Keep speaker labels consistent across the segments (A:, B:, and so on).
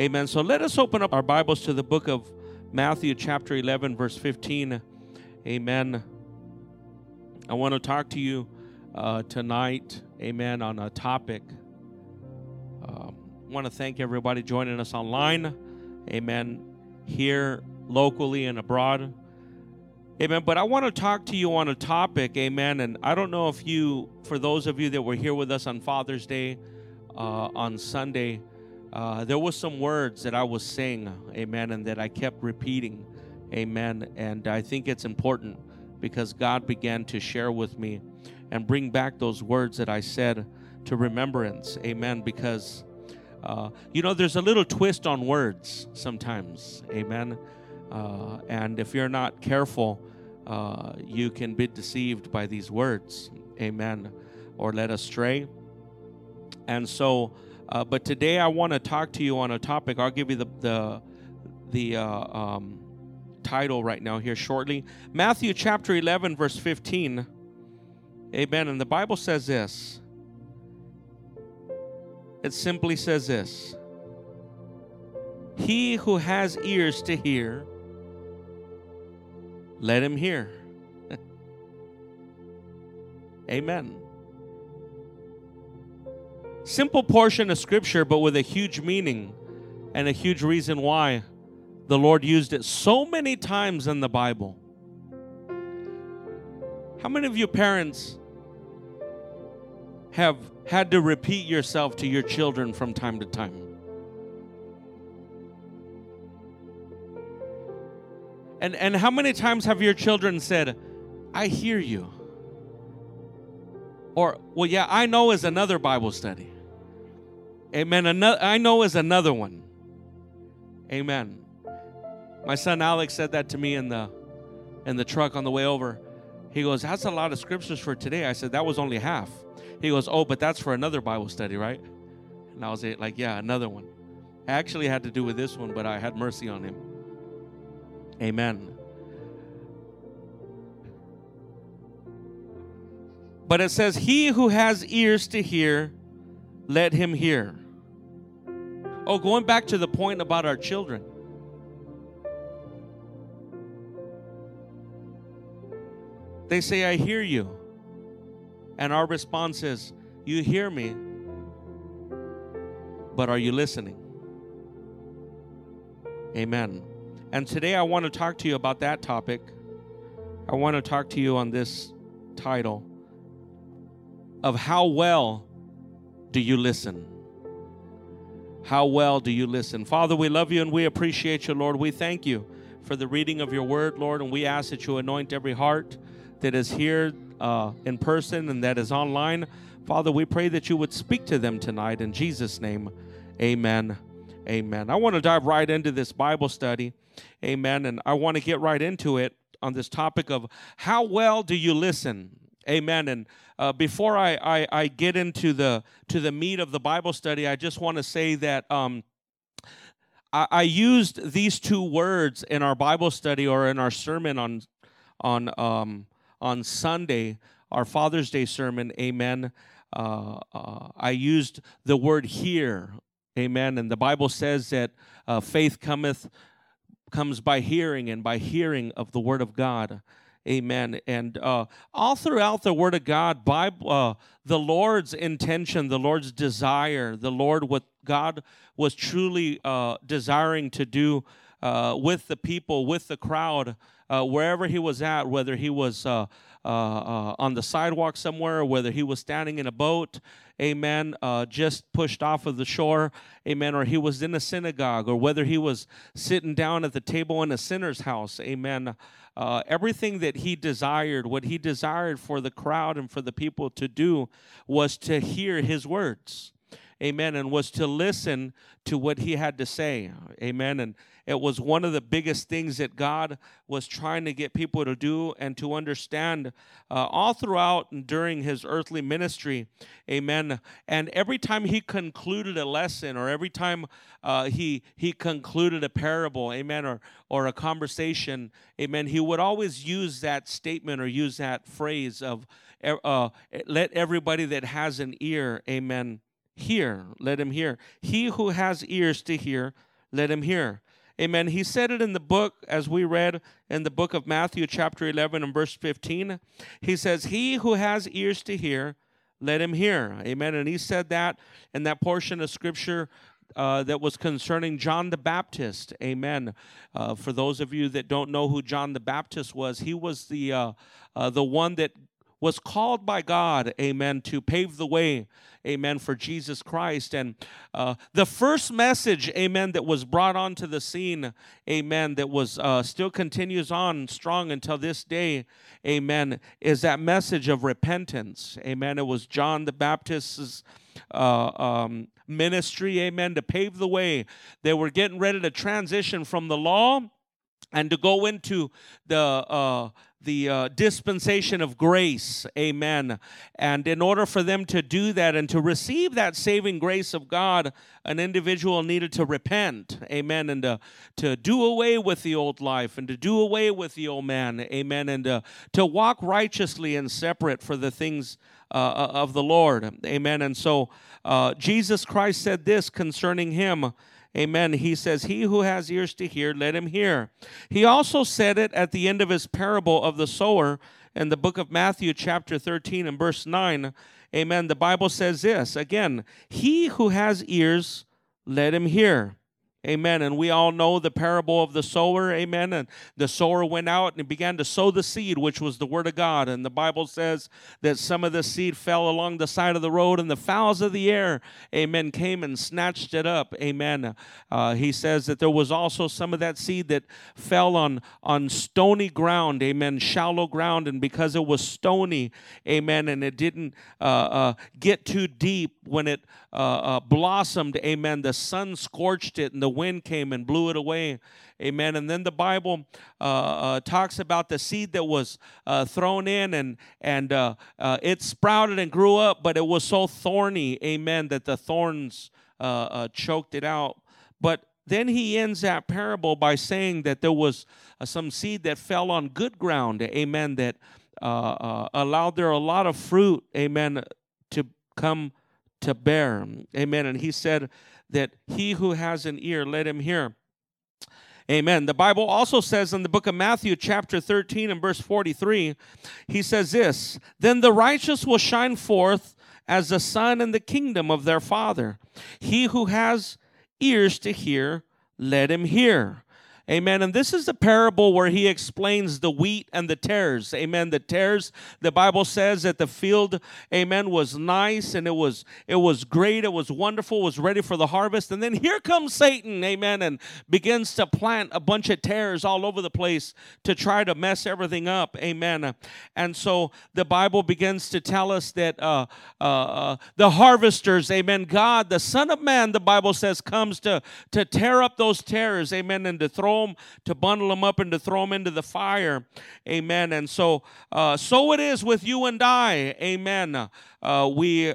A: Amen. So let us open up our Bibles to the book of Matthew, chapter 11, verse 15. Amen. I want to talk to you uh, tonight, amen, on a topic. Um, I want to thank everybody joining us online, amen, here locally and abroad. Amen. But I want to talk to you on a topic, amen. And I don't know if you, for those of you that were here with us on Father's Day, uh, on Sunday, uh, there was some words that I was saying, amen, and that I kept repeating, amen. And I think it's important because God began to share with me and bring back those words that I said to remembrance, amen. Because, uh, you know, there's a little twist on words sometimes, amen. Uh, and if you're not careful, uh, you can be deceived by these words, amen, or led astray. And so, uh, but today I want to talk to you on a topic. I'll give you the the the uh, um, title right now here shortly. Matthew chapter 11, verse 15. Amen. And the Bible says this. It simply says this. He who has ears to hear, let him hear. Amen. Simple portion of scripture, but with a huge meaning and a huge reason why the Lord used it so many times in the Bible. How many of you parents have had to repeat yourself to your children from time to time? And, and how many times have your children said, I hear you? Or, well, yeah, I know is another Bible study. Amen. Another, I know is another one. Amen. My son Alex said that to me in the in the truck on the way over. He goes, "That's a lot of scriptures for today." I said, "That was only half." He goes, "Oh, but that's for another Bible study, right?" And I was like, "Yeah, another one." I actually had to do with this one, but I had mercy on him. Amen. But it says, "He who has ears to hear, let him hear." Oh, going back to the point about our children. They say, I hear you. And our response is, You hear me, but are you listening? Amen. And today I want to talk to you about that topic. I want to talk to you on this title of how well do you listen? How well do you listen? Father, we love you and we appreciate you, Lord. We thank you for the reading of your word, Lord, and we ask that you anoint every heart that is here uh, in person and that is online. Father, we pray that you would speak to them tonight. In Jesus' name, amen. Amen. I want to dive right into this Bible study. Amen. And I want to get right into it on this topic of how well do you listen? Amen. And uh, before I, I, I, get into the to the meat of the Bible study, I just want to say that um, I, I, used these two words in our Bible study or in our sermon on on um, on Sunday, our Father's Day sermon. Amen. Uh, uh, I used the word hear. Amen. And the Bible says that uh, faith cometh comes by hearing, and by hearing of the word of God. Amen. And uh, all throughout the Word of God, Bible, uh, the Lord's intention, the Lord's desire, the Lord, what God was truly uh, desiring to do uh, with the people, with the crowd, uh, wherever He was at, whether He was uh, Uh, uh, on the sidewalk somewhere, whether He was standing in a boat, amen, uh, just pushed off of the shore, amen, or He was in a synagogue, or whether He was sitting down at the table in a sinner's house, amen uh, everything that he desired, what he desired for the crowd and for the people to do was to hear his words. Amen. And was to listen to what he had to say. Amen. And it was one of the biggest things that God was trying to get people to do and to understand uh, all throughout and during his earthly ministry. Amen. And every time he concluded a lesson or every time uh, he, he concluded a parable, amen, or, or a conversation, amen, he would always use that statement or use that phrase of, uh, let everybody that has an ear, amen, hear. Let him hear. He who has ears to hear, let him hear. Amen. He said it in the book, as we read in the book of Matthew, chapter 11, and verse 15. He says, He who has ears to hear, let him hear. Amen. And he said that in that portion of scripture uh, that was concerning John the Baptist. Amen. Uh, for those of you that don't know who John the Baptist was, he was the uh, uh the one that was called by God, amen, to pave the way, amen, for Jesus Christ. And uh, the first message, amen, that was brought onto the scene, amen, that was uh, still continues on strong until this day, amen, is that message of repentance, amen. It was John the Baptist's. Uh, um, ministry, amen, to pave the way. They were getting ready to transition from the law and to go into the uh, the uh, dispensation of grace. Amen. And in order for them to do that and to receive that saving grace of God, an individual needed to repent. Amen. And to, to do away with the old life and to do away with the old man. Amen. And to, to walk righteously and separate for the things uh, uh of the Lord. Amen. And so uh, Jesus Christ said this concerning him. Amen. He says, He who has ears to hear, let him hear. He also said it at the end of his parable of the sower in the book of Matthew, chapter 13, and verse 9. Amen. The Bible says this again, He who has ears, let him hear. Amen. And we all know the parable of the sower. Amen. And the sower went out and began to sow the seed, which was the word of God. And the Bible says that some of the seed fell along the side of the road, and the fowls of the air, amen, came and snatched it up. Amen. Uh, he says that there was also some of that seed that fell on, on stony ground. Amen. Shallow ground. And because it was stony, amen, and it didn't uh, uh, get too deep when it uh, uh, blossomed, amen, the sun scorched it and the wind came and blew it away. Amen. And then the Bible uh, uh, talks about the seed that was uh, thrown in and, and uh, uh, it sprouted and grew up, but it was so thorny, amen, that the thorns uh, choked it out. But then he ends that parable by saying that there was some seed that fell on good ground, amen, that allowed there a lot of fruit, amen, to come to bear. Amen. And he said that he who has an ear, let him hear. Amen. The Bible also says in the book of Matthew, chapter 13 and verse 43, he says this Then the righteous will shine forth as the sun in the kingdom of their Father. He who has ears to hear, let him hear. Amen. And this is the parable where he explains the wheat and the tares. Amen. The tares, the Bible says that the field, amen, was nice and it was it was great, it was wonderful, was ready for the harvest. And then here comes Satan, amen, and begins to plant a bunch of tares all over the place to try to mess everything up. Amen. And so the Bible begins to tell us that uh, uh, uh, the harvesters, amen, God, the Son of Man, the Bible says, comes to, to tear up those tares, amen, and to throw them, to bundle them up and to throw them into the fire. Amen. And so, uh, so it is with you and I. Amen. Uh, we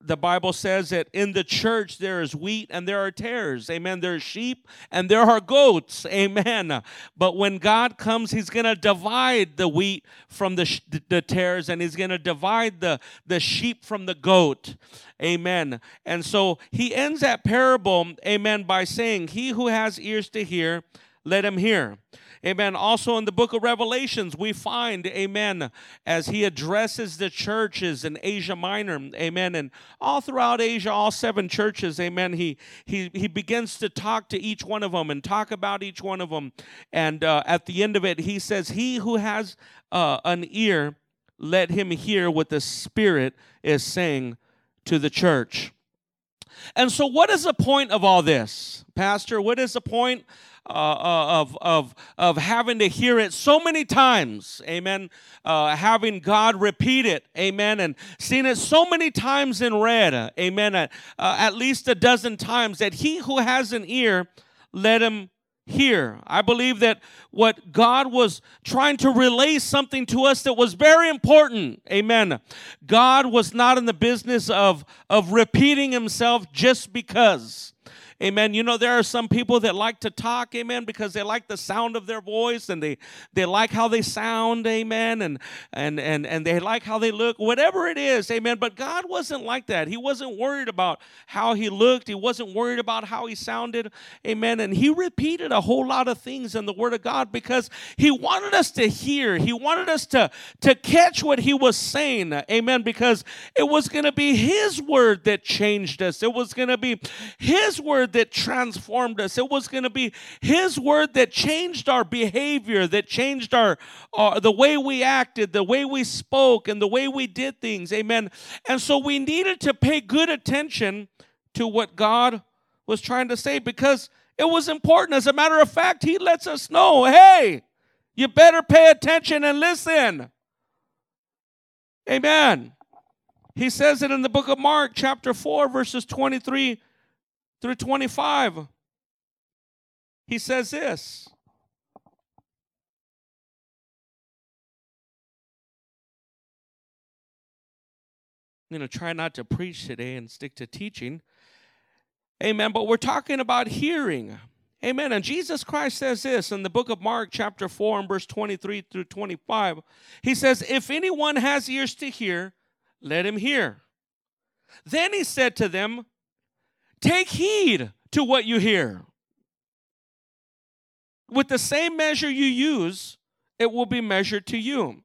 A: the Bible says that in the church there is wheat and there are tares. Amen. There are sheep and there are goats. Amen. But when God comes, He's going to divide the wheat from the, the tares and He's going to divide the, the sheep from the goat. Amen. And so He ends that parable, amen, by saying, He who has ears to hear, let him hear. Amen. Also in the book of Revelations, we find, amen, as he addresses the churches in Asia Minor, amen, and all throughout Asia, all seven churches, amen, he, he, he begins to talk to each one of them and talk about each one of them. And uh, at the end of it, he says, He who has uh, an ear, let him hear what the Spirit is saying to the church. And so, what is the point of all this, Pastor? What is the point uh, uh, of, of, of having to hear it so many times, amen, uh, having God repeat it, amen, and seeing it so many times in red, amen, at, uh, at least a dozen times, that he who has an ear, let him hear. I believe that what God was trying to relay something to us that was very important. Amen. God was not in the business of, of repeating himself just because. Amen. You know, there are some people that like to talk, amen, because they like the sound of their voice and they they like how they sound, amen, and and and and they like how they look, whatever it is, amen. But God wasn't like that. He wasn't worried about how he looked, he wasn't worried about how he sounded, amen. And he repeated a whole lot of things in the Word of God because he wanted us to hear, he wanted us to, to catch what he was saying, amen, because it was gonna be his word that changed us. It was gonna be his word word that transformed us. It was going to be His word that changed our behavior, that changed our, our the way we acted, the way we spoke, and the way we did things. Amen. And so we needed to pay good attention to what God was trying to say because it was important. As a matter of fact, He lets us know, hey, you better pay attention and listen. Amen. He says it in the book of Mark, chapter 4, verses 23 through 25, he says this. I'm going to try not to preach today and stick to teaching. Amen. But we're talking about hearing. Amen. And Jesus Christ says this in the book of Mark, chapter 4, and verse 23 through 25. He says, If anyone has ears to hear, let him hear. Then he said to them, Take heed to what you hear. With the same measure you use, it will be measured to you.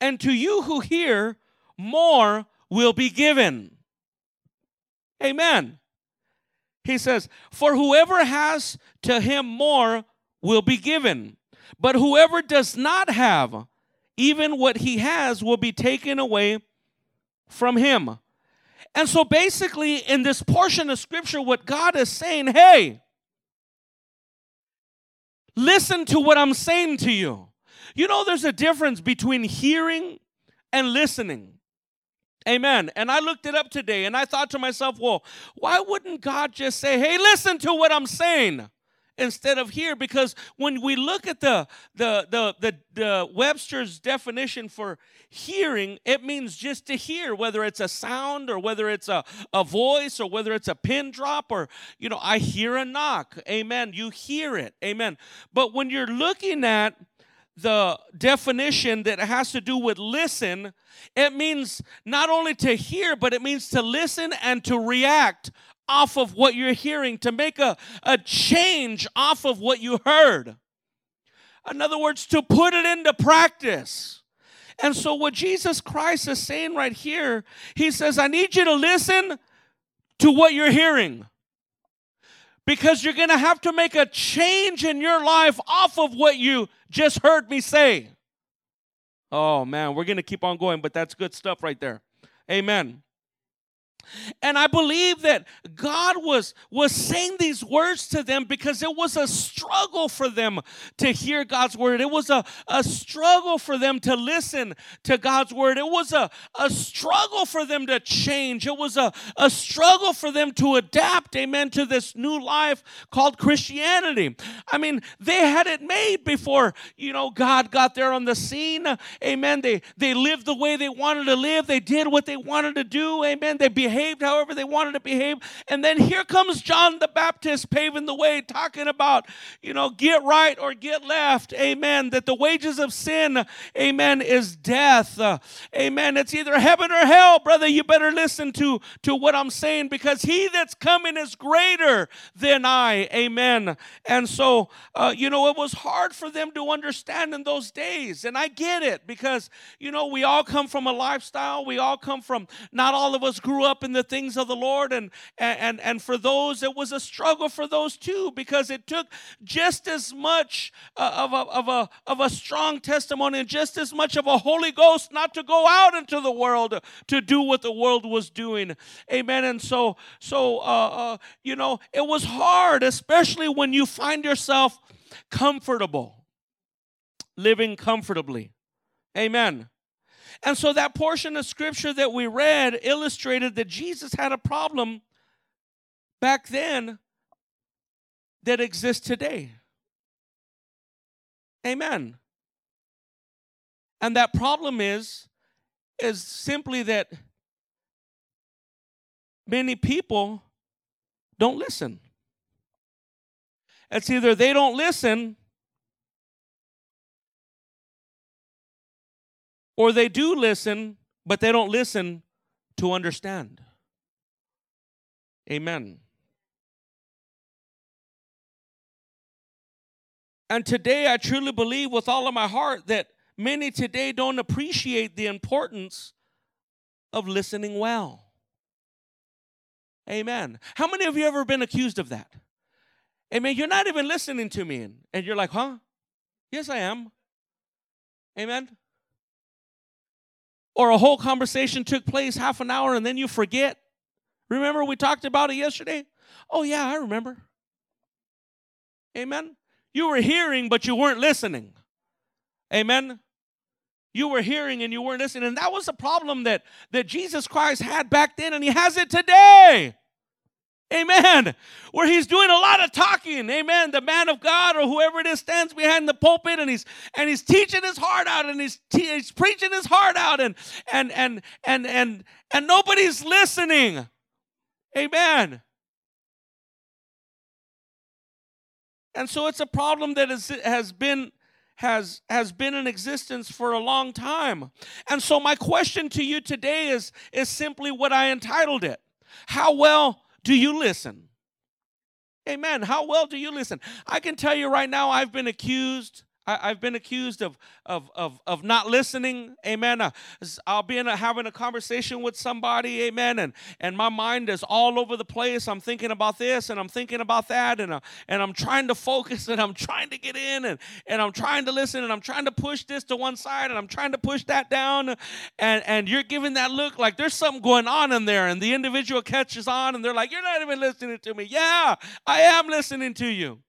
A: And to you who hear, more will be given. Amen. He says, For whoever has to him more will be given, but whoever does not have, even what he has will be taken away from him. And so basically, in this portion of scripture, what God is saying, hey, listen to what I'm saying to you. You know, there's a difference between hearing and listening. Amen. And I looked it up today and I thought to myself, well, why wouldn't God just say, hey, listen to what I'm saying? Instead of here because when we look at the, the the the the, Webster's definition for hearing it means just to hear whether it's a sound or whether it's a, a voice or whether it's a pin drop or you know I hear a knock. Amen. You hear it. Amen. But when you're looking at the definition that has to do with listen, it means not only to hear, but it means to listen and to react off of what you're hearing, to make a, a change off of what you heard. In other words, to put it into practice. And so, what Jesus Christ is saying right here, he says, I need you to listen to what you're hearing. Because you're going to have to make a change in your life off of what you just heard me say. Oh man, we're going to keep on going, but that's good stuff right there. Amen. And I believe that God was, was saying these words to them because it was a struggle for them to hear God's word. It was a, a struggle for them to listen to God's word. It was a, a struggle for them to change. It was a, a struggle for them to adapt, amen, to this new life called Christianity. I mean, they had it made before, you know, God got there on the scene. Amen. They, they lived the way they wanted to live. They did what they wanted to do. Amen. They behaved behaved however they wanted to behave. And then here comes John the Baptist paving the way, talking about, you know, get right or get left. Amen. That the wages of sin, amen, is death. Uh, amen. It's either heaven or hell, brother. You better listen to, to what I'm saying because he that's coming is greater than I. Amen. And so, uh, you know, it was hard for them to understand in those days. And I get it because, you know, we all come from a lifestyle. We all come from, not all of us grew up in the things of the Lord. And, and, and for those, it was a struggle for those too, because it took just as much uh, of, a, of, a, of a strong testimony and just as much of a Holy Ghost not to go out into the world to do what the world was doing. Amen. And so, so uh, uh, you know, it was hard, especially when you find yourself comfortable, living comfortably. Amen. And so that portion of scripture that we read illustrated that Jesus had a problem back then that exists today. Amen. And that problem is is simply that many people don't listen. It's either they don't listen or they do listen, but they don't listen to understand. Amen. And today, I truly believe with all of my heart that many today don't appreciate the importance of listening well. Amen. How many of you ever been accused of that? Amen. You're not even listening to me. And you're like, huh? Yes, I am. Amen. Or a whole conversation took place half an hour and then you forget. Remember, we talked about it yesterday? Oh, yeah, I remember. Amen. You were hearing, but you weren't listening. Amen. You were hearing and you weren't listening. And that was the problem that, that Jesus Christ had back then, and he has it today. Amen. Where he's doing a lot of talking. Amen. The man of God or whoever it is stands behind the pulpit and he's and he's teaching his heart out and he's, te- he's preaching his heart out and and and and and and nobody's listening. Amen. And so it's a problem that is, has been has has been in existence for a long time. And so my question to you today is is simply what I entitled it. How well do you listen? Amen. How well do you listen? I can tell you right now I've been accused I, have been accused of, of, of, of not listening. Amen. Uh, I'll be in a, having a conversation with somebody. Amen. And, and my mind is all over the place. I'm thinking about this and I'm thinking about that. And, uh, and I'm trying to focus and I'm trying to get in and, and I'm trying to listen and I'm trying to push this to one side and I'm trying to push that down. And, and you're giving that look like there's something going on in there. And the individual catches on and they're like, You're not even listening to me. Yeah, I am listening to you.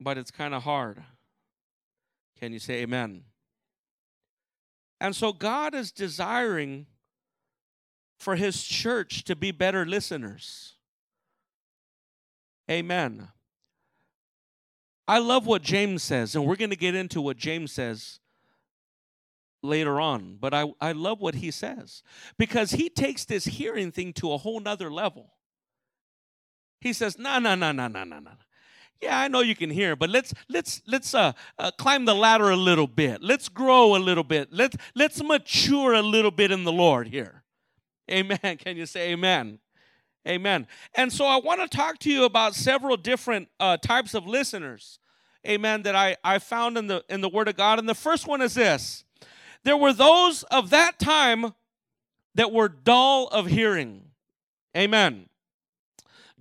A: But it's kind of hard. Can you say amen? And so God is desiring for his church to be better listeners. Amen. I love what James says, and we're going to get into what James says later on, but I, I love what he says because he takes this hearing thing to a whole nother level. He says, no, no, no, no, no, no, no yeah i know you can hear but let's let's let's uh, uh, climb the ladder a little bit. Let's grow a little bit. Let's let's mature a little bit in the lord here. Amen. Can you say amen? Amen. And so i want to talk to you about several different uh, types of listeners amen that i i found in the in the word of god. And the first one is this. There were those of that time that were dull of hearing. Amen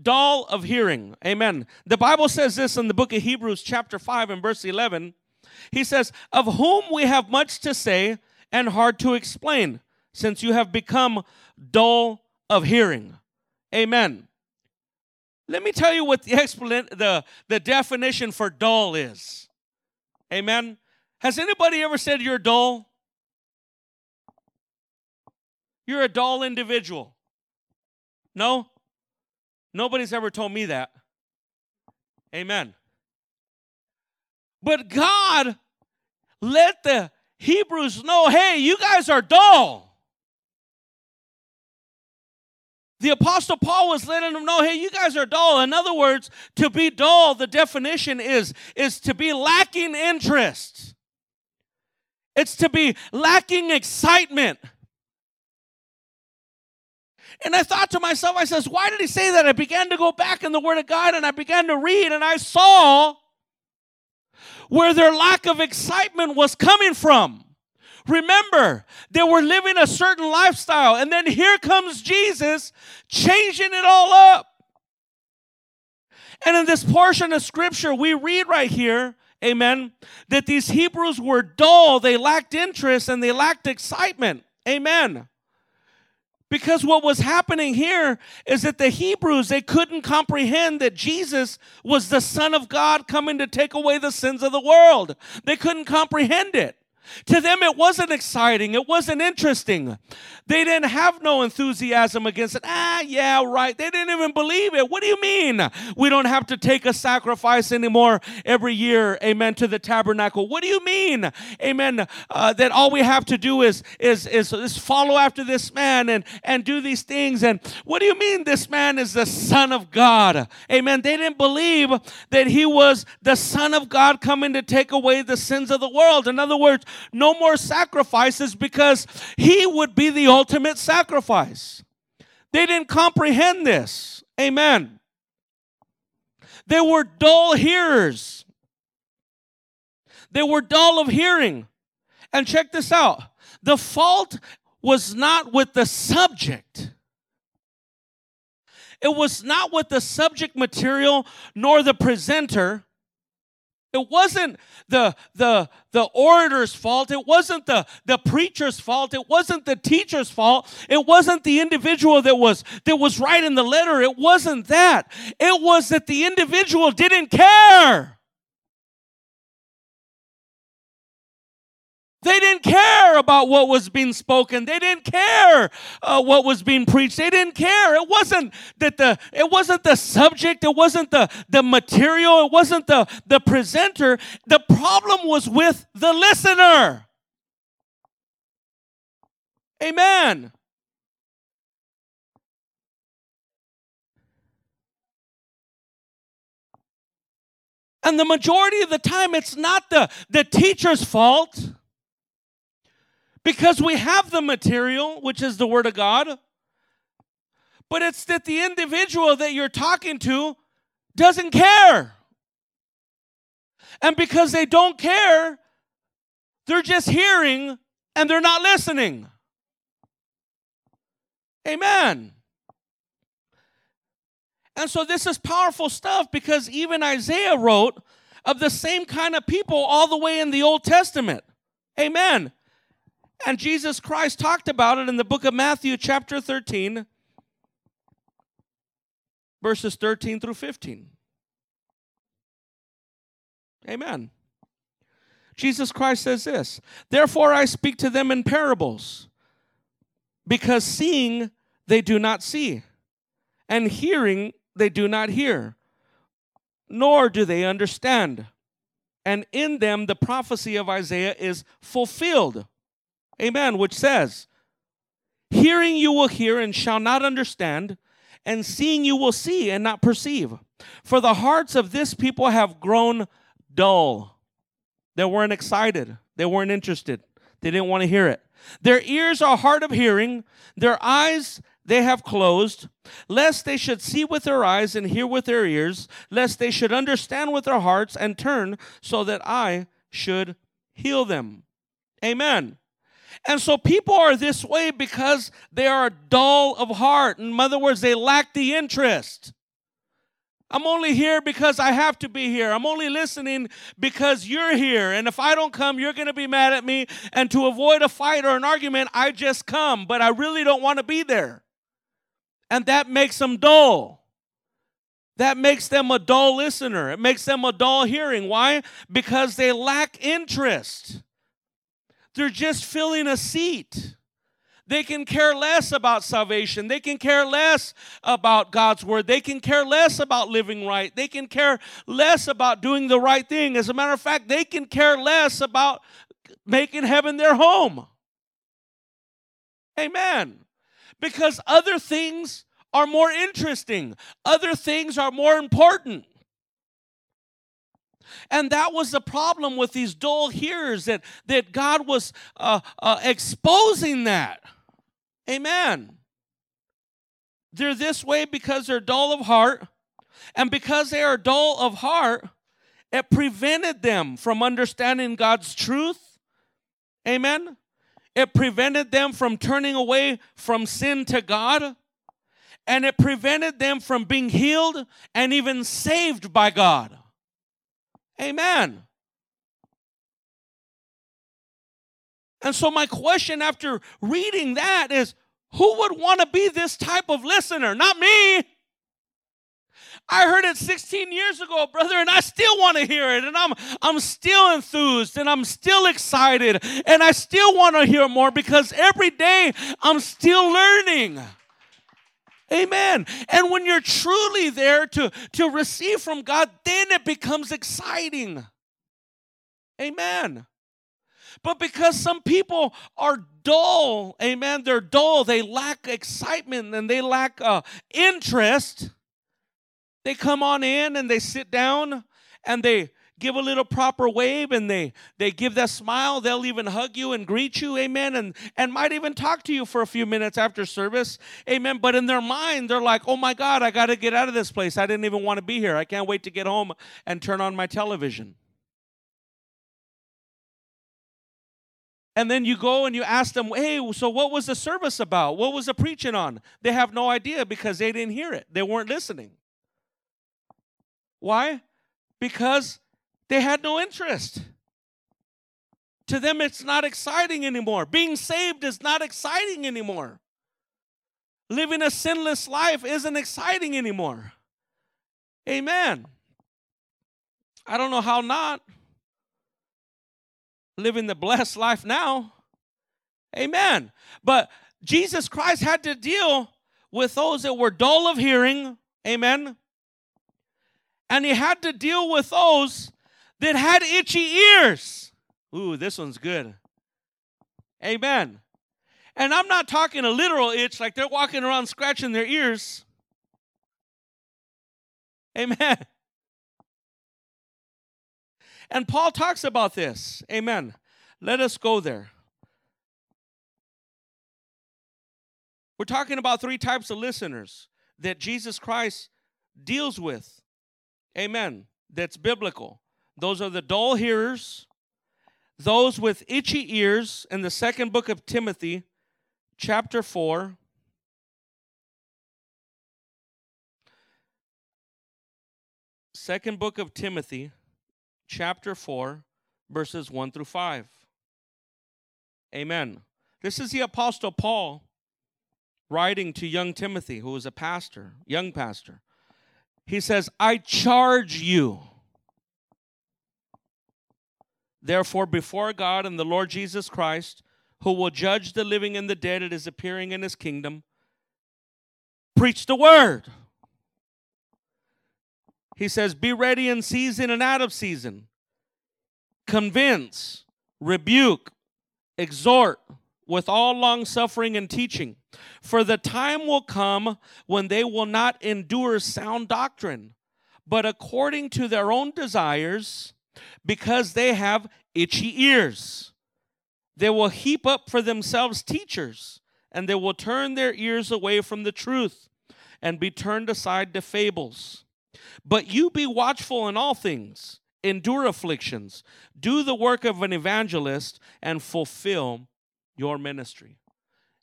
A: dull of hearing. Amen. The Bible says this in the book of Hebrews, chapter 5, and verse 11. He says, Of whom we have much to say and hard to explain, since you have become dull of hearing. Amen. Let me tell you what the, explan- the, the definition for dull is. Amen. Has anybody ever said you're dull? You're a dull individual. No? Nobody's ever told me that. Amen. But God let the Hebrews know hey, you guys are dull. The Apostle Paul was letting them know hey, you guys are dull. In other words, to be dull, the definition is, is to be lacking interest, it's to be lacking excitement. And I thought to myself, I says, why did he say that? I began to go back in the Word of God and I began to read and I saw where their lack of excitement was coming from. Remember, they were living a certain lifestyle, and then here comes Jesus changing it all up. And in this portion of scripture, we read right here, amen, that these Hebrews were dull, they lacked interest, and they lacked excitement. Amen. Because what was happening here is that the Hebrews, they couldn't comprehend that Jesus was the Son of God coming to take away the sins of the world. They couldn't comprehend it. To them, it wasn't exciting. It wasn't interesting. They didn't have no enthusiasm against it. Ah, yeah, right. They didn't even believe it. What do you mean? We don't have to take a sacrifice anymore every year, amen, to the tabernacle. What do you mean, amen, uh, that all we have to do is, is, is, is follow after this man and, and do these things? And what do you mean this man is the Son of God? Amen. They didn't believe that he was the Son of God coming to take away the sins of the world. In other words, no more sacrifices because he would be the ultimate sacrifice. They didn't comprehend this. Amen. They were dull hearers. They were dull of hearing. And check this out the fault was not with the subject. It was not with the subject material nor the presenter. It wasn't the, the, the orator's fault. It wasn't the, the preacher's fault. It wasn't the teacher's fault. It wasn't the individual that was, that was writing the letter. It wasn't that. It was that the individual didn't care. They didn't care about what was being spoken. They didn't care uh, what was being preached. They didn't care. It wasn't that the it wasn't the subject. It wasn't the the material. It wasn't the the presenter. The problem was with the listener. Amen. And the majority of the time, it's not the, the teacher's fault because we have the material, which is the Word of God, but it's that the individual that you're talking to doesn't care. And because they don't care, they're just hearing and they're not listening. Amen. And so this is powerful stuff because even Isaiah wrote of the same kind of people all the way in the Old Testament. Amen. And Jesus Christ talked about it in the book of Matthew, chapter 13, verses 13 through 15. Amen. Jesus Christ says this Therefore I speak to them in parables, because seeing they do not see, and hearing they do not hear, nor do they understand. And in them the prophecy of Isaiah is fulfilled. Amen. Which says, Hearing you will hear and shall not understand, and seeing you will see and not perceive. For the hearts of this people have grown dull. They weren't excited, they weren't interested, they didn't want to hear it. Their ears are hard of hearing, their eyes they have closed, lest they should see with their eyes and hear with their ears, lest they should understand with their hearts and turn so that I should heal them. Amen. And so people are this way because they are dull of heart. In other words, they lack the interest. I'm only here because I have to be here. I'm only listening because you're here. And if I don't come, you're going to be mad at me. And to avoid a fight or an argument, I just come. But I really don't want to be there. And that makes them dull. That makes them a dull listener. It makes them a dull hearing. Why? Because they lack interest. They're just filling a seat. They can care less about salvation. They can care less about God's word. They can care less about living right. They can care less about doing the right thing. As a matter of fact, they can care less about making heaven their home. Amen. Because other things are more interesting, other things are more important. And that was the problem with these dull hearers that, that God was uh, uh, exposing that. Amen. They're this way because they're dull of heart. And because they are dull of heart, it prevented them from understanding God's truth. Amen. It prevented them from turning away from sin to God. And it prevented them from being healed and even saved by God. Amen. And so, my question after reading that is who would want to be this type of listener? Not me. I heard it 16 years ago, brother, and I still want to hear it. And I'm I'm still enthused and I'm still excited and I still want to hear more because every day I'm still learning. Amen. And when you're truly there to, to receive from God, then it becomes exciting. Amen. But because some people are dull, amen, they're dull, they lack excitement and they lack uh, interest, they come on in and they sit down and they give a little proper wave and they they give that smile they'll even hug you and greet you amen and and might even talk to you for a few minutes after service amen but in their mind they're like oh my god i got to get out of this place i didn't even want to be here i can't wait to get home and turn on my television And then you go and you ask them, hey, so what was the service about? What was the preaching on? They have no idea because they didn't hear it. They weren't listening. Why? Because they had no interest. To them, it's not exciting anymore. Being saved is not exciting anymore. Living a sinless life isn't exciting anymore. Amen. I don't know how not living the blessed life now. Amen. But Jesus Christ had to deal with those that were dull of hearing. Amen. And he had to deal with those that had itchy ears. Ooh, this one's good. Amen. And I'm not talking a literal itch like they're walking around scratching their ears. Amen. And Paul talks about this. Amen. Let us go there. We're talking about three types of listeners that Jesus Christ deals with. Amen. That's biblical. Those are the dull hearers, those with itchy ears in the second book of Timothy, chapter 4. Second book of Timothy, chapter 4, verses 1 through 5. Amen. This is the Apostle Paul writing to young Timothy, who was a pastor, young pastor. He says, I charge you, therefore, before God and the Lord Jesus Christ, who will judge the living and the dead at his appearing in his kingdom, preach the word. He says, Be ready in season and out of season. Convince, rebuke, exhort with all long suffering and teaching. For the time will come when they will not endure sound doctrine, but according to their own desires, because they have itchy ears. They will heap up for themselves teachers, and they will turn their ears away from the truth and be turned aside to fables. But you be watchful in all things, endure afflictions, do the work of an evangelist, and fulfill your ministry.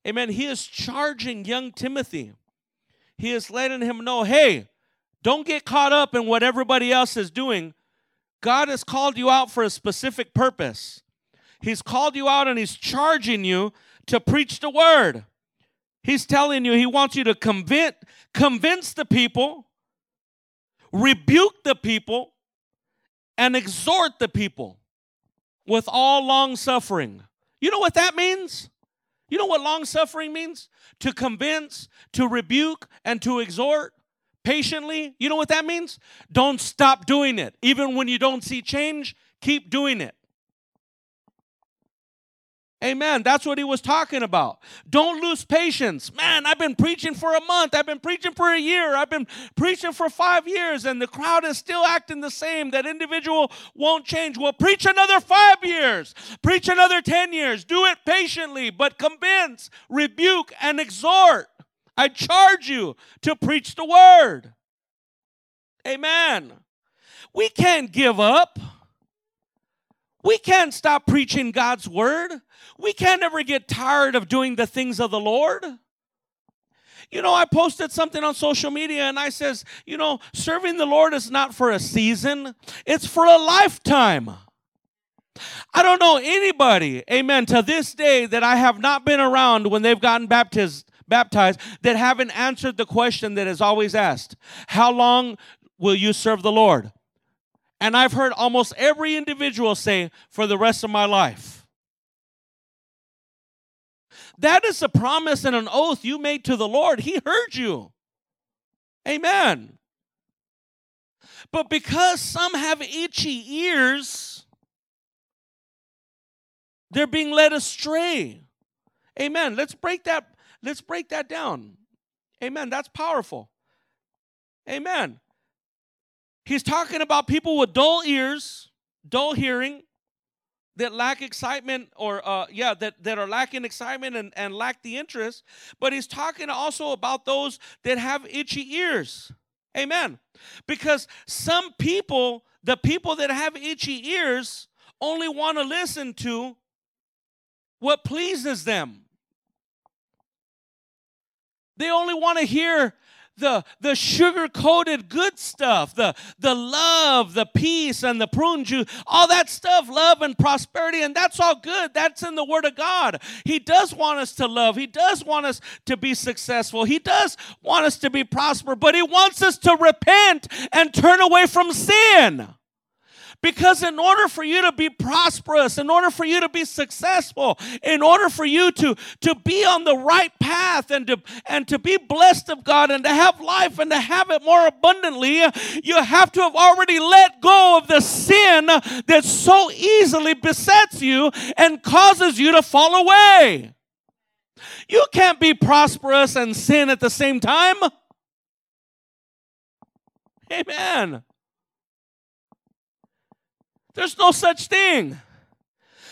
A: Amen. He is charging young Timothy. He is letting him know hey, don't get caught up in what everybody else is doing. God has called you out for a specific purpose. He's called you out and He's charging you to preach the word. He's telling you He wants you to convince, convince the people rebuke the people, and exhort the people with all long suffering. You know what that means? You know what long suffering means? To convince, to rebuke, and to exhort patiently. You know what that means? Don't stop doing it. Even when you don't see change, keep doing it. Amen. That's what he was talking about. Don't lose patience. Man, I've been preaching for a month. I've been preaching for a year. I've been preaching for five years, and the crowd is still acting the same. That individual won't change. Well, preach another five years. Preach another 10 years. Do it patiently, but convince, rebuke, and exhort. I charge you to preach the word. Amen. We can't give up. We can't stop preaching God's word. We can't ever get tired of doing the things of the Lord. You know, I posted something on social media and I says, you know, serving the Lord is not for a season, it's for a lifetime. I don't know anybody, amen, to this day that I have not been around when they've gotten baptized baptized that haven't answered the question that is always asked How long will you serve the Lord? And I've heard almost every individual say, For the rest of my life. That is a promise and an oath you made to the Lord. He heard you. Amen. But because some have itchy ears, they're being led astray. Amen. Let's break that let's break that down. Amen. That's powerful. Amen. He's talking about people with dull ears, dull hearing, that lack excitement or uh, yeah that, that are lacking excitement and, and lack the interest but he's talking also about those that have itchy ears amen because some people the people that have itchy ears only want to listen to what pleases them they only want to hear the, the sugar coated good stuff, the, the love, the peace, and the prune juice, all that stuff, love and prosperity, and that's all good. That's in the Word of God. He does want us to love, He does want us to be successful, He does want us to be prosperous, but He wants us to repent and turn away from sin. Because in order for you to be prosperous, in order for you to be successful, in order for you to, to be on the right path and to, and to be blessed of God and to have life and to have it more abundantly, you have to have already let go of the sin that so easily besets you and causes you to fall away. You can't be prosperous and sin at the same time. Amen. There's no such thing.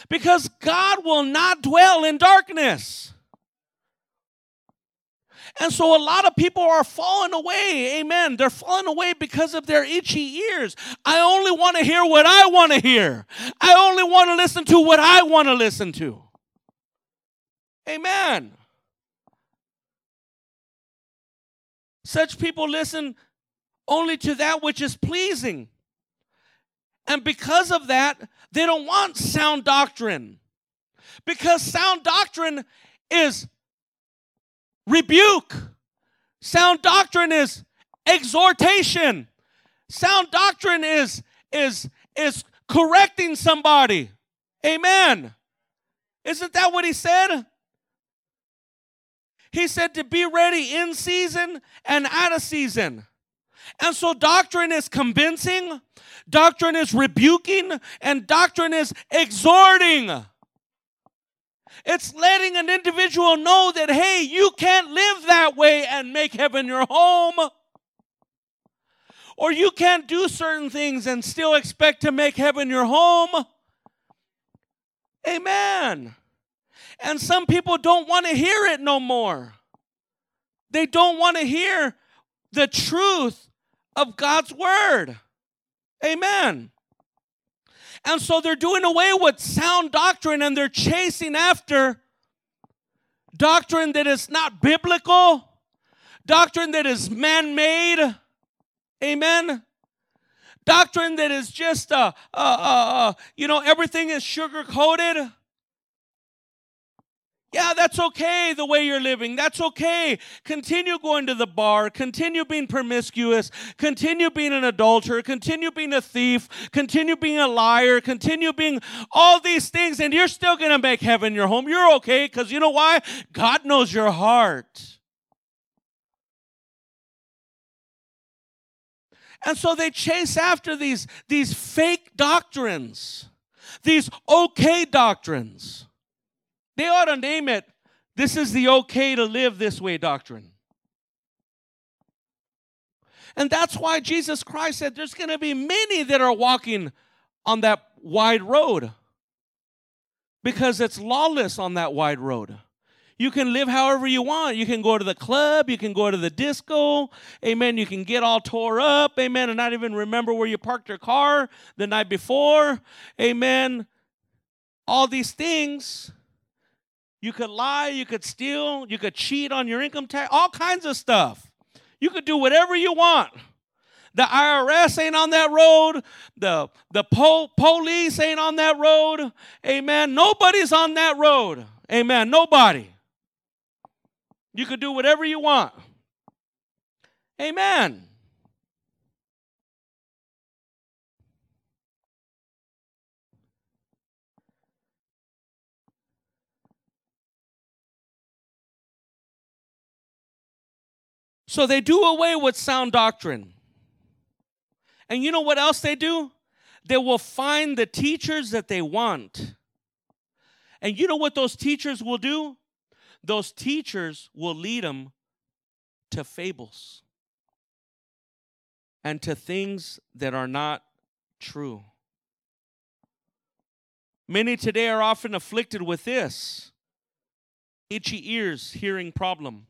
A: Because God will not dwell in darkness. And so a lot of people are falling away. Amen. They're falling away because of their itchy ears. I only want to hear what I want to hear. I only want to listen to what I want to listen to. Amen. Such people listen only to that which is pleasing. And because of that, they don't want sound doctrine. Because sound doctrine is rebuke, sound doctrine is exhortation, sound doctrine is is is correcting somebody. Amen. Isn't that what he said? He said to be ready in season and out of season. And so doctrine is convincing, doctrine is rebuking, and doctrine is exhorting. It's letting an individual know that, hey, you can't live that way and make heaven your home. Or you can't do certain things and still expect to make heaven your home. Amen. And some people don't want to hear it no more. They don't want to hear the truth of God's word. Amen. And so they're doing away with sound doctrine and they're chasing after doctrine that is not biblical, doctrine that is man made. Amen. Doctrine that is just, uh, uh, uh, you know, everything is sugar coated. Yeah, that's okay the way you're living. That's okay. Continue going to the bar. Continue being promiscuous. Continue being an adulterer. Continue being a thief. Continue being a liar. Continue being all these things, and you're still going to make heaven your home. You're okay because you know why? God knows your heart. And so they chase after these, these fake doctrines, these okay doctrines. They ought to name it, this is the okay to live this way doctrine. And that's why Jesus Christ said there's going to be many that are walking on that wide road because it's lawless on that wide road. You can live however you want. You can go to the club, you can go to the disco, amen. You can get all tore up, amen, and not even remember where you parked your car the night before, amen. All these things you could lie, you could steal, you could cheat on your income tax, all kinds of stuff. You could do whatever you want. The IRS ain't on that road. The, the po- police ain't on that road. Amen. Nobody's on that road. Amen. Nobody. You could do whatever you want. Amen. So they do away with sound doctrine. And you know what else they do? They will find the teachers that they want. And you know what those teachers will do? Those teachers will lead them to fables and to things that are not true. Many today are often afflicted with this itchy ears, hearing problem.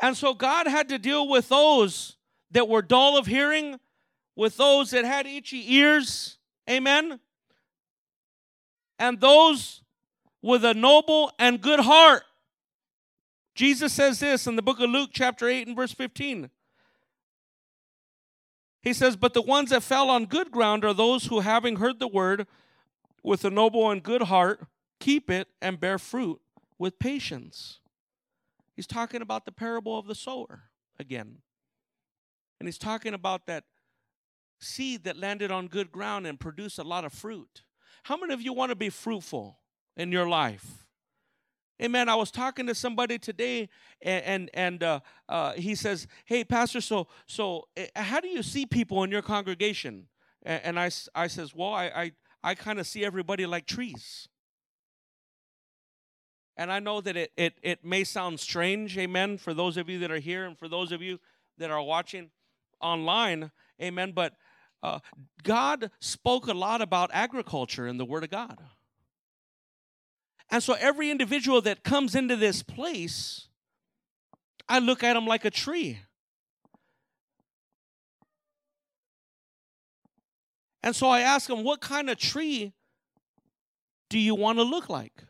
A: And so God had to deal with those that were dull of hearing, with those that had itchy ears. Amen. And those with a noble and good heart. Jesus says this in the book of Luke, chapter 8, and verse 15. He says, But the ones that fell on good ground are those who, having heard the word with a noble and good heart, keep it and bear fruit with patience. He's talking about the parable of the sower again. And he's talking about that seed that landed on good ground and produced a lot of fruit. How many of you want to be fruitful in your life? Amen. I was talking to somebody today, and and, and uh, uh, he says, "Hey, pastor, so so uh, how do you see people in your congregation?" And, and I I says, "Well, I I, I kind of see everybody like trees." And I know that it, it, it may sound strange, amen, for those of you that are here and for those of you that are watching online, amen. But uh, God spoke a lot about agriculture in the Word of God. And so every individual that comes into this place, I look at them like a tree. And so I ask them, what kind of tree do you want to look like?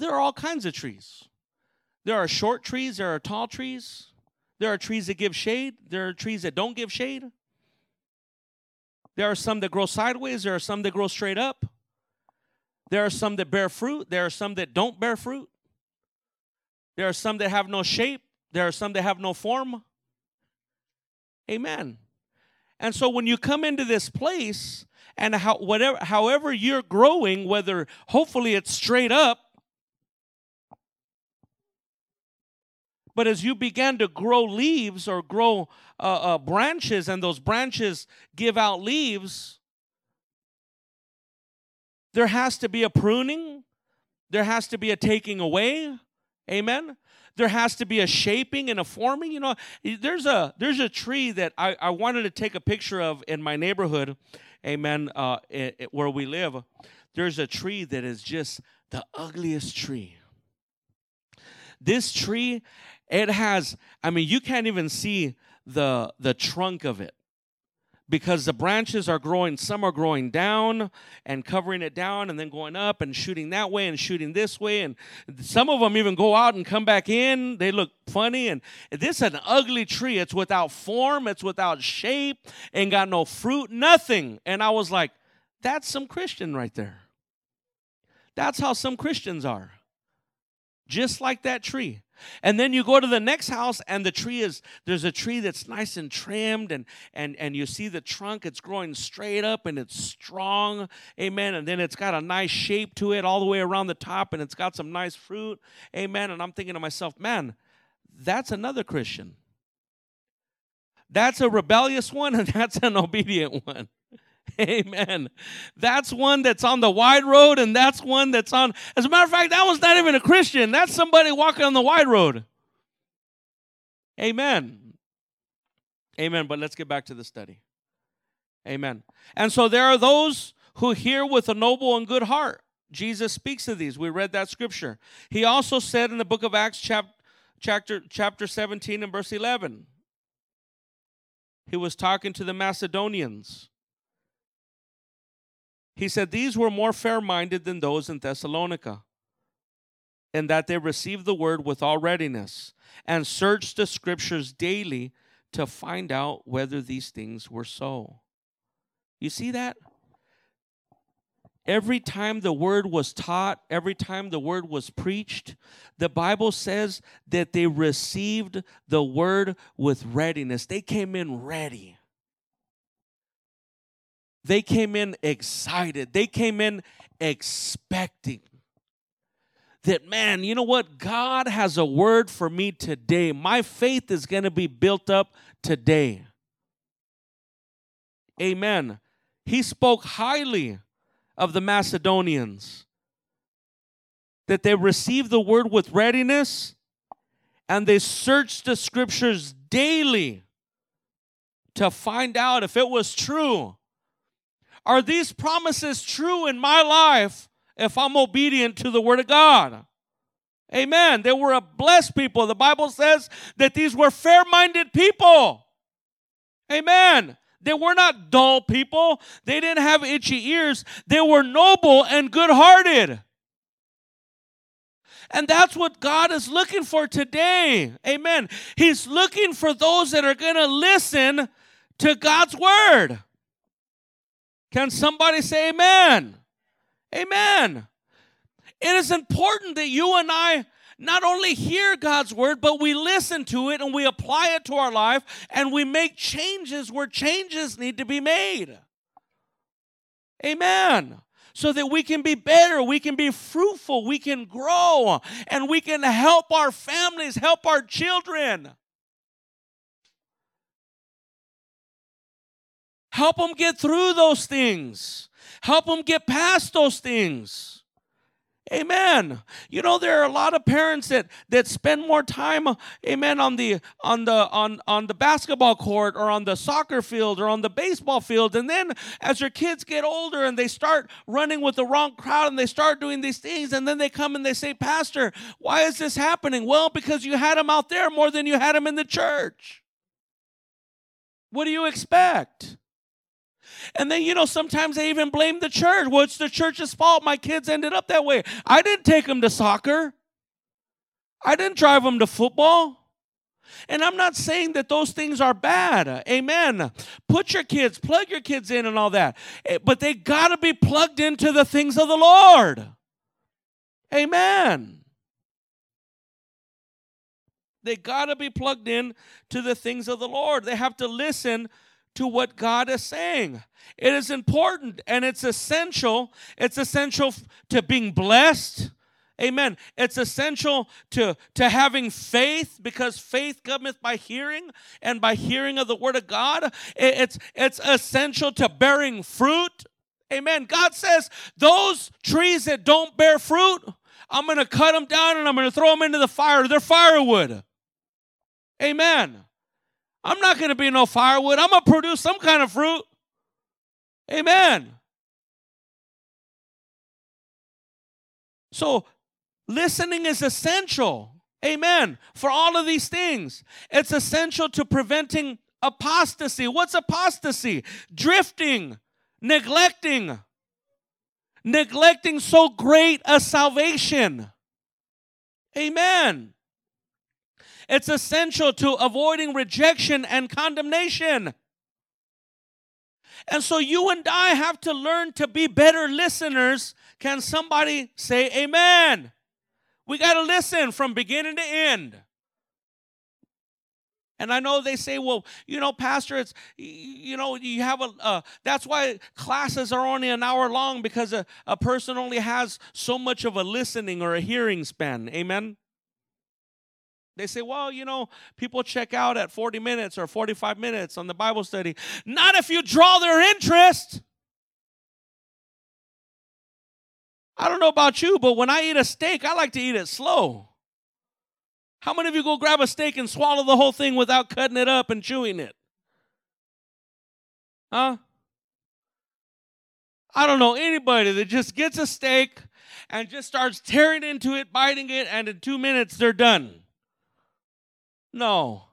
A: There are all kinds of trees. There are short trees, there are tall trees, there are trees that give shade, there are trees that don't give shade. There are some that grow sideways, there are some that grow straight up. There are some that bear fruit, there are some that don't bear fruit. There are some that have no shape, there are some that have no form. Amen. And so when you come into this place and how, whatever however you're growing, whether hopefully it's straight up But as you begin to grow leaves or grow uh, uh, branches, and those branches give out leaves, there has to be a pruning, there has to be a taking away. Amen. There has to be a shaping and a forming. You know, there's a there's a tree that I, I wanted to take a picture of in my neighborhood. Amen. Uh, it, it, where we live, there's a tree that is just the ugliest tree. This tree it has, I mean, you can't even see the the trunk of it because the branches are growing some are growing down and covering it down and then going up and shooting that way and shooting this way. And some of them even go out and come back in. They look funny. And this is an ugly tree. It's without form. It's without shape ain't got no fruit nothing. And i was like that's some christian right there. That's how some christians are. Just like that tree and then you go to the next house and the tree is there's a tree that's nice and trimmed and and and you see the trunk it's growing straight up and it's strong. Amen. And then it's got a nice shape to it all the way around the top and it's got some nice fruit. Amen. And I'm thinking to myself, man, that's another Christian. That's a rebellious one and that's an obedient one. Amen. That's one that's on the wide road, and that's one that's on. As a matter of fact, that one's not even a Christian. That's somebody walking on the wide road. Amen. Amen. But let's get back to the study. Amen. And so there are those who hear with a noble and good heart. Jesus speaks of these. We read that scripture. He also said in the book of Acts, chapter, chapter, chapter 17 and verse 11, he was talking to the Macedonians. He said, These were more fair minded than those in Thessalonica, in that they received the word with all readiness and searched the scriptures daily to find out whether these things were so. You see that? every time the word was taught, every time the word was preached, the Bible says that they received the word with readiness. They came in ready. They came in excited. They came in expecting that, man, you know what? God has a word for me today. My faith is going to be built up today. Amen. He spoke highly of the Macedonians, that they received the word with readiness and they searched the scriptures daily to find out if it was true. Are these promises true in my life if I'm obedient to the word of God? Amen. They were a blessed people. The Bible says that these were fair minded people. Amen. They were not dull people. They didn't have itchy ears. They were noble and good hearted. And that's what God is looking for today. Amen. He's looking for those that are going to listen to God's word. Can somebody say amen? Amen. It is important that you and I not only hear God's word, but we listen to it and we apply it to our life and we make changes where changes need to be made. Amen. So that we can be better, we can be fruitful, we can grow, and we can help our families, help our children. Help them get through those things. Help them get past those things. Amen. You know there are a lot of parents that that spend more time amen on the on the on on the basketball court or on the soccer field or on the baseball field and then as their kids get older and they start running with the wrong crowd and they start doing these things and then they come and they say, "Pastor, why is this happening?" Well, because you had them out there more than you had them in the church. What do you expect? And then, you know, sometimes they even blame the church. Well, it's the church's fault my kids ended up that way. I didn't take them to soccer, I didn't drive them to football. And I'm not saying that those things are bad. Amen. Put your kids, plug your kids in and all that. Eh, but they got to be plugged into the things of the Lord. Amen. They got to be plugged in to the things of the Lord. They have to listen to what God is saying. It is important and it's essential. It's essential to being blessed. Amen. It's essential to, to having faith because faith cometh by hearing and by hearing of the word of God. It's, it's essential to bearing fruit. Amen. God says those trees that don't bear fruit, I'm going to cut them down and I'm going to throw them into the fire. They're firewood. Amen. I'm not going to be no firewood. I'm going to produce some kind of fruit. Amen. So, listening is essential. Amen. For all of these things, it's essential to preventing apostasy. What's apostasy? Drifting, neglecting, neglecting so great a salvation. Amen. It's essential to avoiding rejection and condemnation. And so you and I have to learn to be better listeners. Can somebody say amen? We got to listen from beginning to end. And I know they say, well, you know, Pastor, it's, you know, you have a, uh, that's why classes are only an hour long because a, a person only has so much of a listening or a hearing span. Amen? They say, well, you know, people check out at 40 minutes or 45 minutes on the Bible study. Not if you draw their interest. I don't know about you, but when I eat a steak, I like to eat it slow. How many of you go grab a steak and swallow the whole thing without cutting it up and chewing it? Huh? I don't know anybody that just gets a steak and just starts tearing into it, biting it, and in two minutes they're done. No.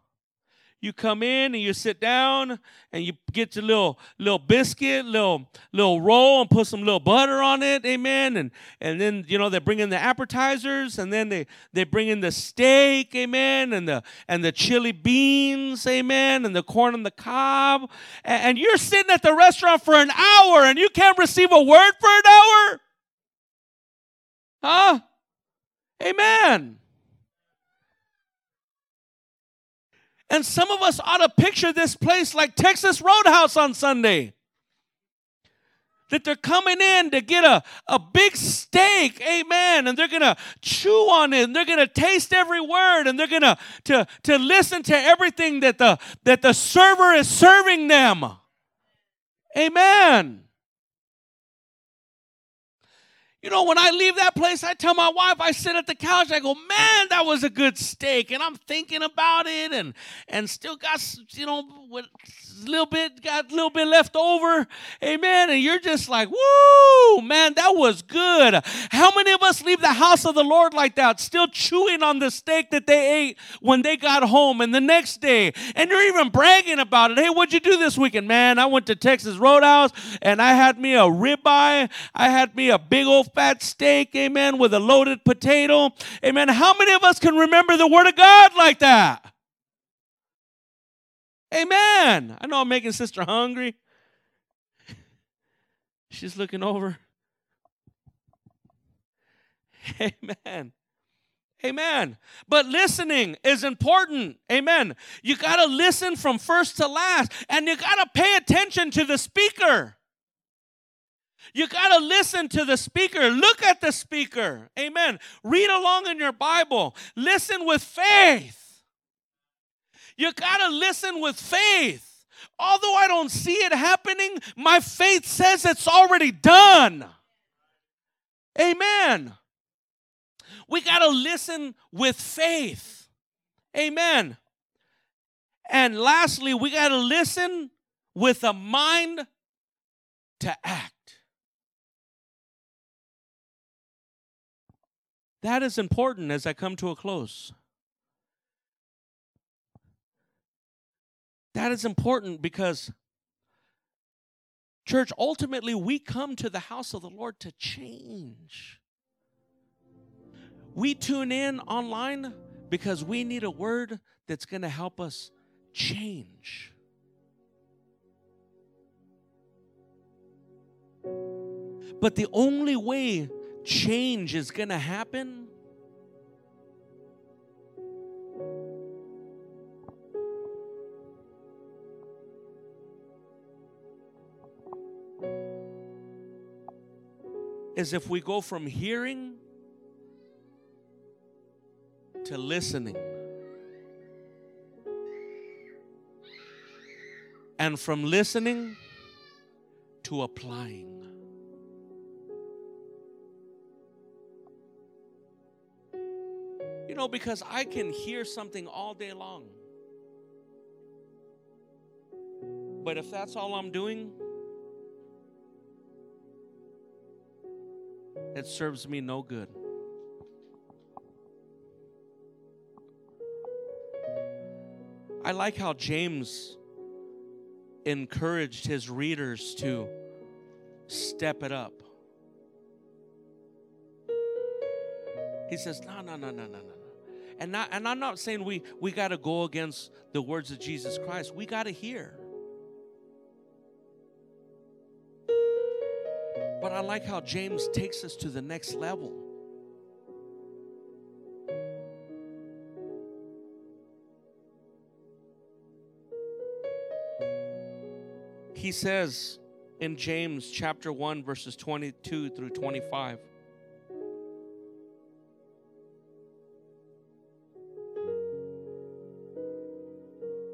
A: you come in and you sit down and you get your little little biscuit, little little roll and put some little butter on it, amen. And and then you know they bring in the appetizers and then they they bring in the steak, amen, and the and the chili beans, amen, and the corn on the cob. And, and you're sitting at the restaurant for an hour and you can't receive a word for an hour? Huh? Amen. And some of us ought to picture this place like Texas Roadhouse on Sunday. That they're coming in to get a, a big steak, amen, and they're gonna chew on it, and they're gonna taste every word, and they're gonna to, to listen to everything that the that the server is serving them. Amen. You know, when I leave that place, I tell my wife, I sit at the couch, I go, man, that was a good steak. And I'm thinking about it and and still got, you know, a little bit, got a little bit left over. Amen. And you're just like, woo, man, that was good. How many of us leave the house of the Lord like that, still chewing on the steak that they ate when they got home and the next day? And you're even bragging about it. Hey, what'd you do this weekend? Man, I went to Texas Roadhouse and I had me a ribeye. I had me a big old fat steak, amen, with a loaded potato. Amen. How many of us can remember the Word of God like that? Amen. I know I'm making sister hungry. She's looking over. Amen. Amen. But listening is important. Amen. You got to listen from first to last, and you got to pay attention to the speaker. You got to listen to the speaker. Look at the speaker. Amen. Read along in your Bible. Listen with faith. You got to listen with faith. Although I don't see it happening, my faith says it's already done. Amen. We got to listen with faith. Amen. And lastly, we got to listen with a mind to act. That is important as I come to a close. That is important because, church, ultimately we come to the house of the Lord to change. We tune in online because we need a word that's going to help us change. But the only way change is going to happen, is if we go from hearing to listening. And from listening to applying. You know, because I can hear something all day long. But if that's all I'm doing, it serves me no good. I like how James encouraged his readers to step it up. He says, No, no, no, no, no, no. And, not, and I'm not saying we, we got to go against the words of Jesus Christ. We got to hear. I like how James takes us to the next level. He says in James chapter 1, verses 22 through 25.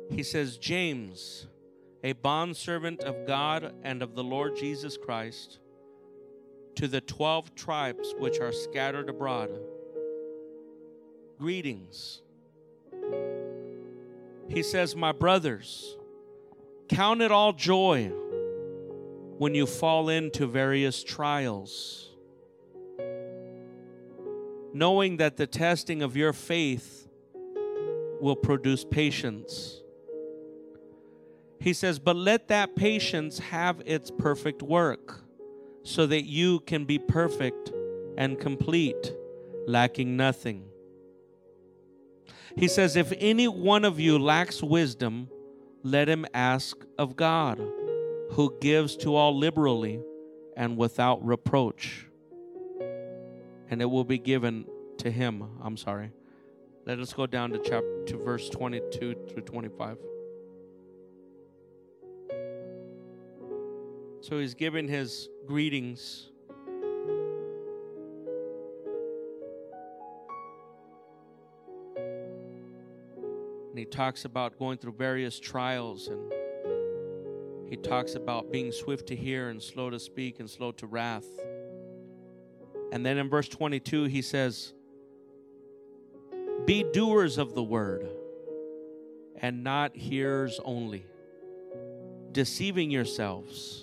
A: he says, James, a bondservant of God and of the Lord Jesus Christ, to the 12 tribes which are scattered abroad, greetings. He says, My brothers, count it all joy when you fall into various trials, knowing that the testing of your faith will produce patience. He says, But let that patience have its perfect work, so that you can be perfect and complete, lacking nothing. He says, If any one of you lacks wisdom, let him ask of God, who gives to all liberally and without reproach, and it will be given to him. I'm sorry. Let us go down to chapter to verse 22 through 25. So he's giving his greetings. And he talks about going through various trials and he talks about being swift to hear and slow to speak and slow to wrath. And then in verse 22, he says, Be doers of the word and not hearers only, deceiving yourselves.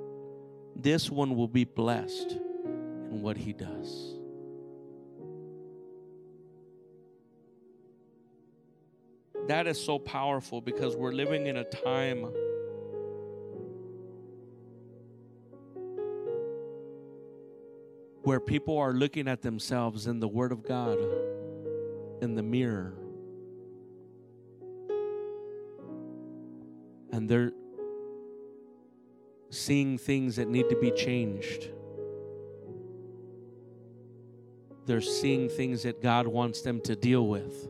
A: this one will be blessed in what he does. That is so powerful because we're living in a time where people are looking at themselves in the Word of God, in the mirror, and they're seeing things that need to be changed. They're seeing things that God wants them to deal with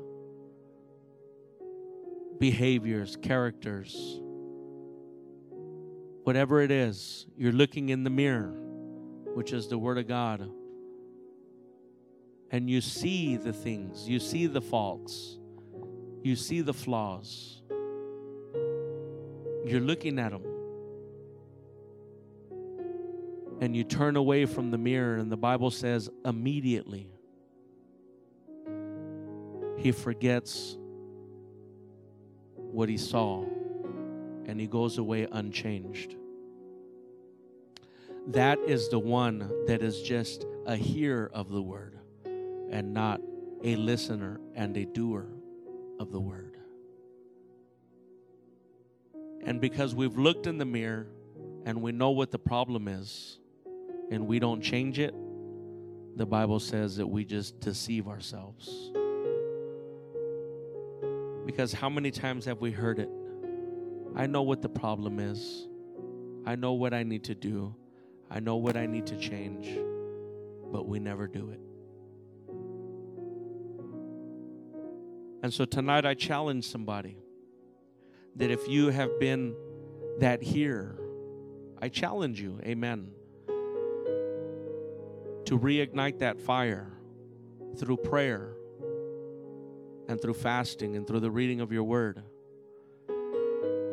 A: behaviors, characters, whatever it is, you're looking in the mirror which is the Word of God. And you see the things, you see the faults, you see the flaws. You're looking at them. And you turn away from the mirror, and the Bible says immediately he forgets what he saw and he goes away unchanged that is the one that is just a hearer of the word and not a listener and a doer of the word. And because we've looked in the mirror and we know what the problem is and we don't change it, the Bible says that we just deceive ourselves. Because how many times have we heard it? I know what the problem is. I know what I need to do. I know what I need to change, but we never do it. And so tonight I challenge somebody that if you have been that here, I challenge you, amen, to reignite that fire through prayer and through fasting and through the reading of your word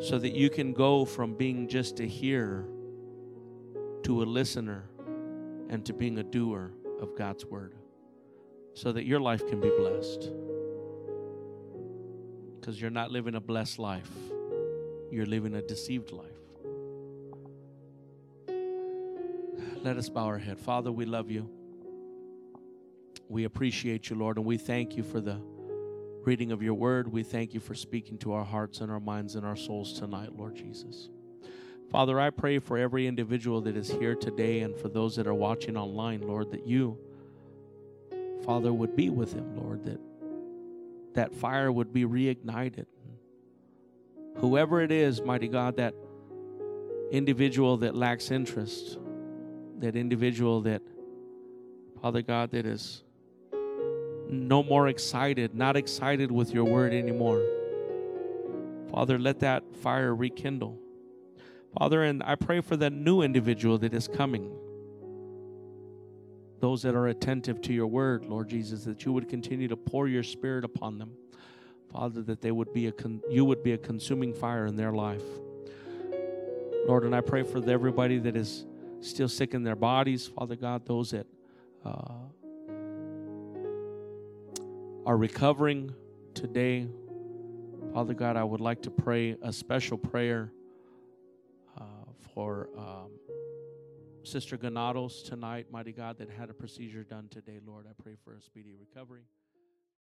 A: so that you can go from being just a hearer to a listener and to being a doer of God's word so that your life can be blessed. Because you're not living a blessed life, you're living a deceived life. Let us bow our head. Father, we love you. We appreciate you, Lord, and we thank you for the reading of your word. We thank you for speaking to our hearts and our minds and our souls tonight, Lord Jesus. Father, I pray for every individual that is here today and for those that are watching online, Lord, that you, Father, would be with him, Lord, that that fire would be reignited. Whoever it is, mighty God, that individual that lacks interest, that individual that, Father God, that is no more excited, not excited with your word anymore. Father, let that fire rekindle. Father, and I pray for that new individual that is coming. Those that are attentive to your word, Lord Jesus, that you would continue to pour your spirit upon them. Father, that they would be a con- you would be a consuming fire in their life. Lord, and I pray for everybody that is still sick in their bodies, Father God, those that uh, are recovering today. Father God, I would like to pray a special prayer uh, for um, Sister Ganados tonight, mighty God, that had a procedure done today. Lord, I pray for a speedy recovery.